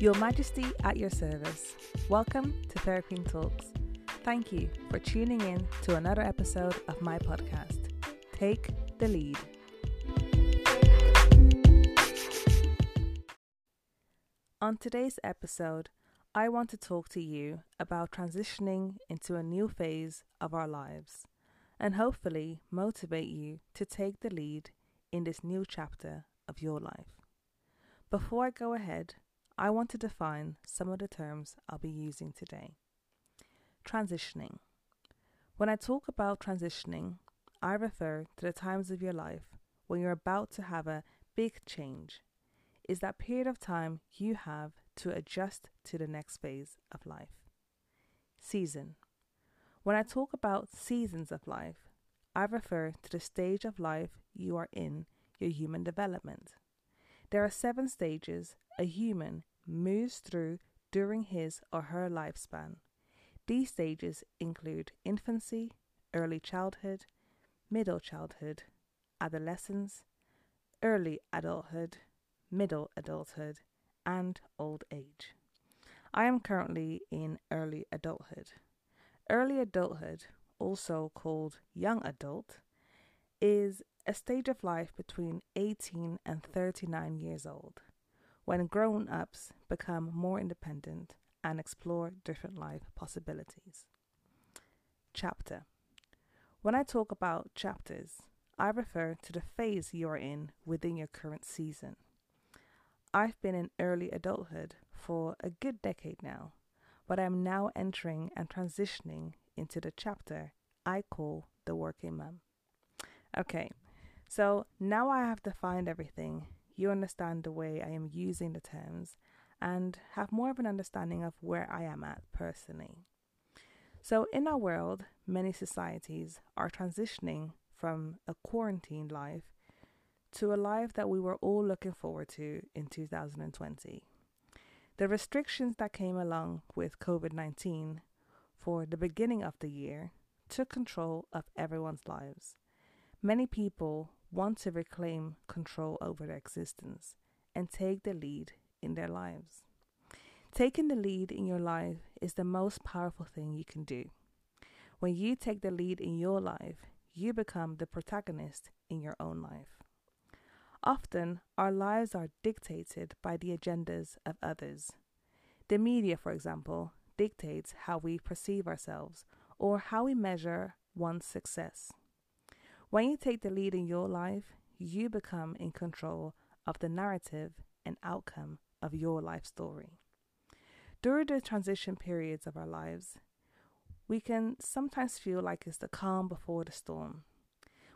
Your Majesty at your service. Welcome to Fair Queen Talks. Thank you for tuning in to another episode of my podcast, Take the Lead. On today's episode, I want to talk to you about transitioning into a new phase of our lives and hopefully motivate you to take the lead in this new chapter of your life. Before I go ahead, I want to define some of the terms I'll be using today. Transitioning. When I talk about transitioning, I refer to the times of your life when you're about to have a big change. Is that period of time you have to adjust to the next phase of life. Season. When I talk about seasons of life, I refer to the stage of life you are in your human development. There are seven stages a human moves through during his or her lifespan. These stages include infancy, early childhood, middle childhood, adolescence, early adulthood, middle adulthood, and old age. I am currently in early adulthood. Early adulthood, also called young adult, is a stage of life between 18 and 39 years old when grown ups become more independent and explore different life possibilities. Chapter When I talk about chapters, I refer to the phase you are in within your current season. I've been in early adulthood for a good decade now, but I am now entering and transitioning into the chapter I call the working mum. Okay, so now I have defined everything you understand the way I am using the terms and have more of an understanding of where I am at personally. So, in our world, many societies are transitioning from a quarantine life to a life that we were all looking forward to in 2020. The restrictions that came along with COVID 19 for the beginning of the year took control of everyone's lives. Many people want to reclaim control over their existence and take the lead in their lives. Taking the lead in your life is the most powerful thing you can do. When you take the lead in your life, you become the protagonist in your own life. Often, our lives are dictated by the agendas of others. The media, for example, dictates how we perceive ourselves or how we measure one's success. When you take the lead in your life, you become in control of the narrative and outcome of your life story. During the transition periods of our lives, we can sometimes feel like it's the calm before the storm.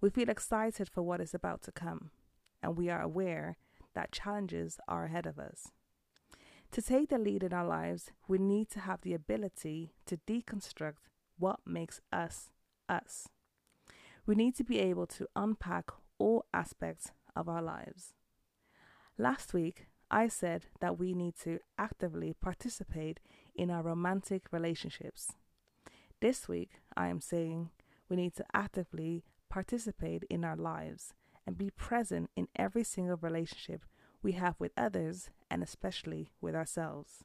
We feel excited for what is about to come, and we are aware that challenges are ahead of us. To take the lead in our lives, we need to have the ability to deconstruct what makes us us. We need to be able to unpack all aspects of our lives. Last week, I said that we need to actively participate in our romantic relationships. This week, I am saying we need to actively participate in our lives and be present in every single relationship we have with others and especially with ourselves.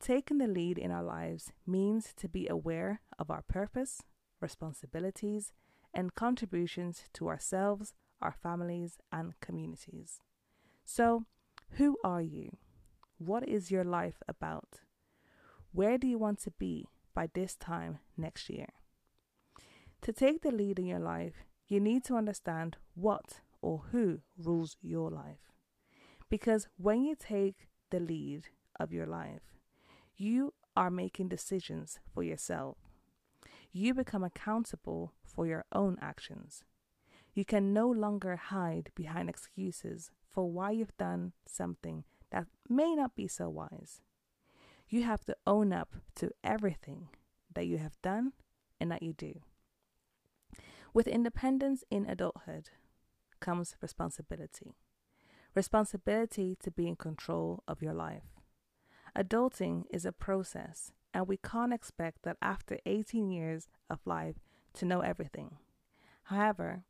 Taking the lead in our lives means to be aware of our purpose, responsibilities, and contributions to ourselves, our families, and communities. So, who are you? What is your life about? Where do you want to be by this time next year? To take the lead in your life, you need to understand what or who rules your life. Because when you take the lead of your life, you are making decisions for yourself you become accountable for your own actions. You can no longer hide behind excuses for why you've done something that may not be so wise. You have to own up to everything that you have done and that you do. With independence in adulthood comes responsibility. Responsibility to be in control of your life. Adulting is a process and we can't expect that after 18 years of life to know everything. However,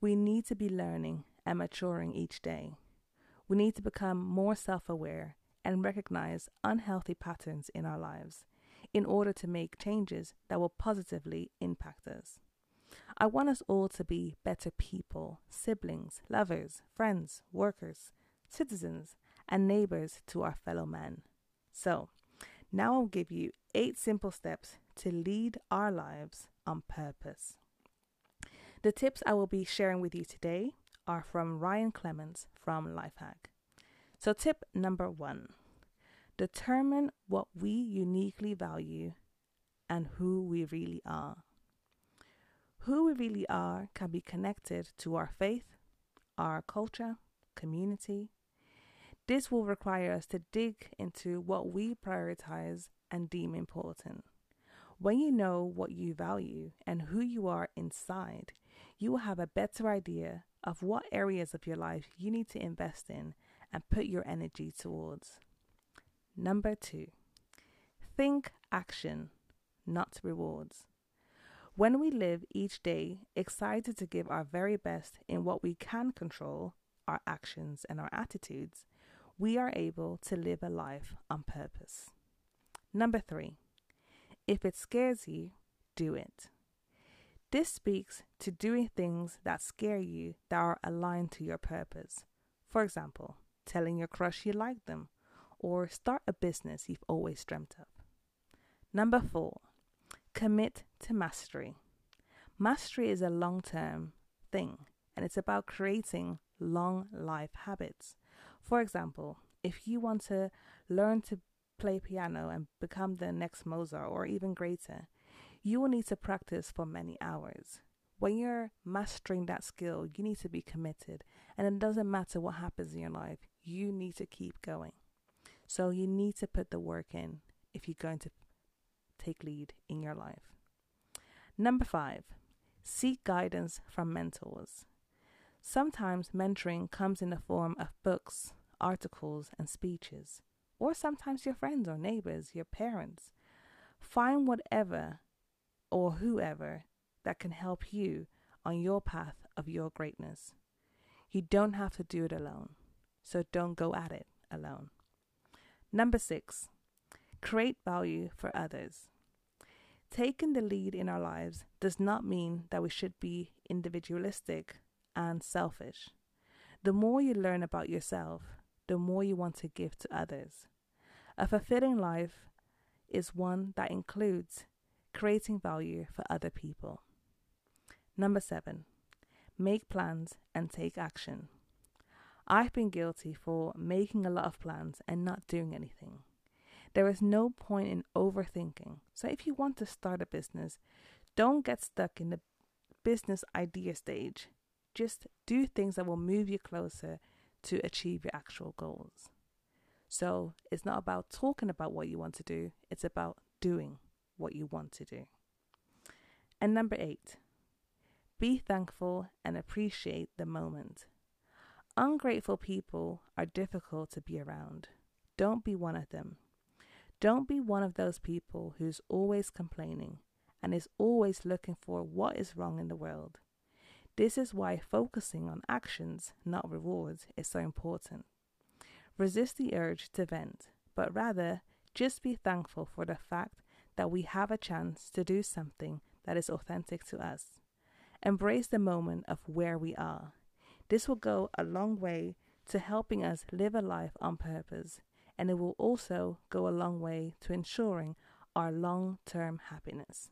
we need to be learning and maturing each day. We need to become more self aware and recognize unhealthy patterns in our lives in order to make changes that will positively impact us. I want us all to be better people, siblings, lovers, friends, workers, citizens, and neighbors to our fellow men. So, now I'll give you eight simple steps to lead our lives on purpose. The tips I will be sharing with you today are from Ryan Clements from Lifehack. So, tip number one determine what we uniquely value and who we really are. Who we really are can be connected to our faith, our culture, community. This will require us to dig into what we prioritize and deem important. When you know what you value and who you are inside, you will have a better idea of what areas of your life you need to invest in and put your energy towards. Number two, think action, not rewards. When we live each day excited to give our very best in what we can control, our actions and our attitudes, we are able to live a life on purpose. Number three, if it scares you, do it. This speaks to doing things that scare you that are aligned to your purpose. For example, telling your crush you like them, or start a business you've always dreamt of. Number four, commit to mastery. Mastery is a long term thing, and it's about creating long life habits. For example, if you want to learn to play piano and become the next Mozart or even greater, you will need to practice for many hours. When you're mastering that skill, you need to be committed, and it doesn't matter what happens in your life, you need to keep going. So, you need to put the work in if you're going to take lead in your life. Number five, seek guidance from mentors. Sometimes mentoring comes in the form of books, articles, and speeches, or sometimes your friends or neighbors, your parents. Find whatever or whoever that can help you on your path of your greatness. You don't have to do it alone, so don't go at it alone. Number six, create value for others. Taking the lead in our lives does not mean that we should be individualistic and selfish. The more you learn about yourself, the more you want to give to others. A fulfilling life is one that includes creating value for other people. Number seven, make plans and take action. I've been guilty for making a lot of plans and not doing anything. There is no point in overthinking. So, if you want to start a business, don't get stuck in the business idea stage. Just do things that will move you closer to achieve your actual goals. So, it's not about talking about what you want to do, it's about doing what you want to do. And number eight, be thankful and appreciate the moment. Ungrateful people are difficult to be around. Don't be one of them. Don't be one of those people who's always complaining and is always looking for what is wrong in the world. This is why focusing on actions, not rewards, is so important. Resist the urge to vent, but rather just be thankful for the fact that we have a chance to do something that is authentic to us. Embrace the moment of where we are. This will go a long way to helping us live a life on purpose, and it will also go a long way to ensuring our long term happiness.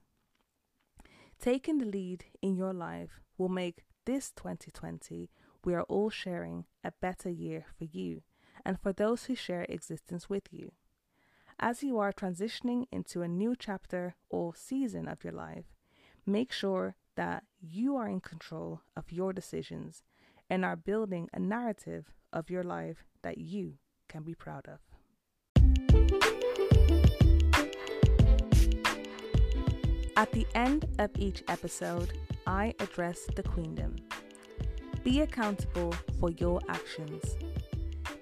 Taking the lead in your life will make this 2020 we are all sharing a better year for you and for those who share existence with you. As you are transitioning into a new chapter or season of your life, make sure that you are in control of your decisions and are building a narrative of your life that you can be proud of. At the end of each episode, I address the Queendom. Be accountable for your actions.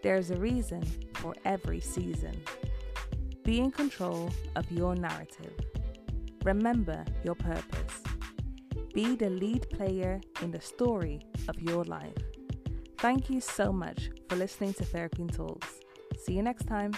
There's a reason for every season. Be in control of your narrative. Remember your purpose. Be the lead player in the story of your life. Thank you so much for listening to Queen Talks. See you next time.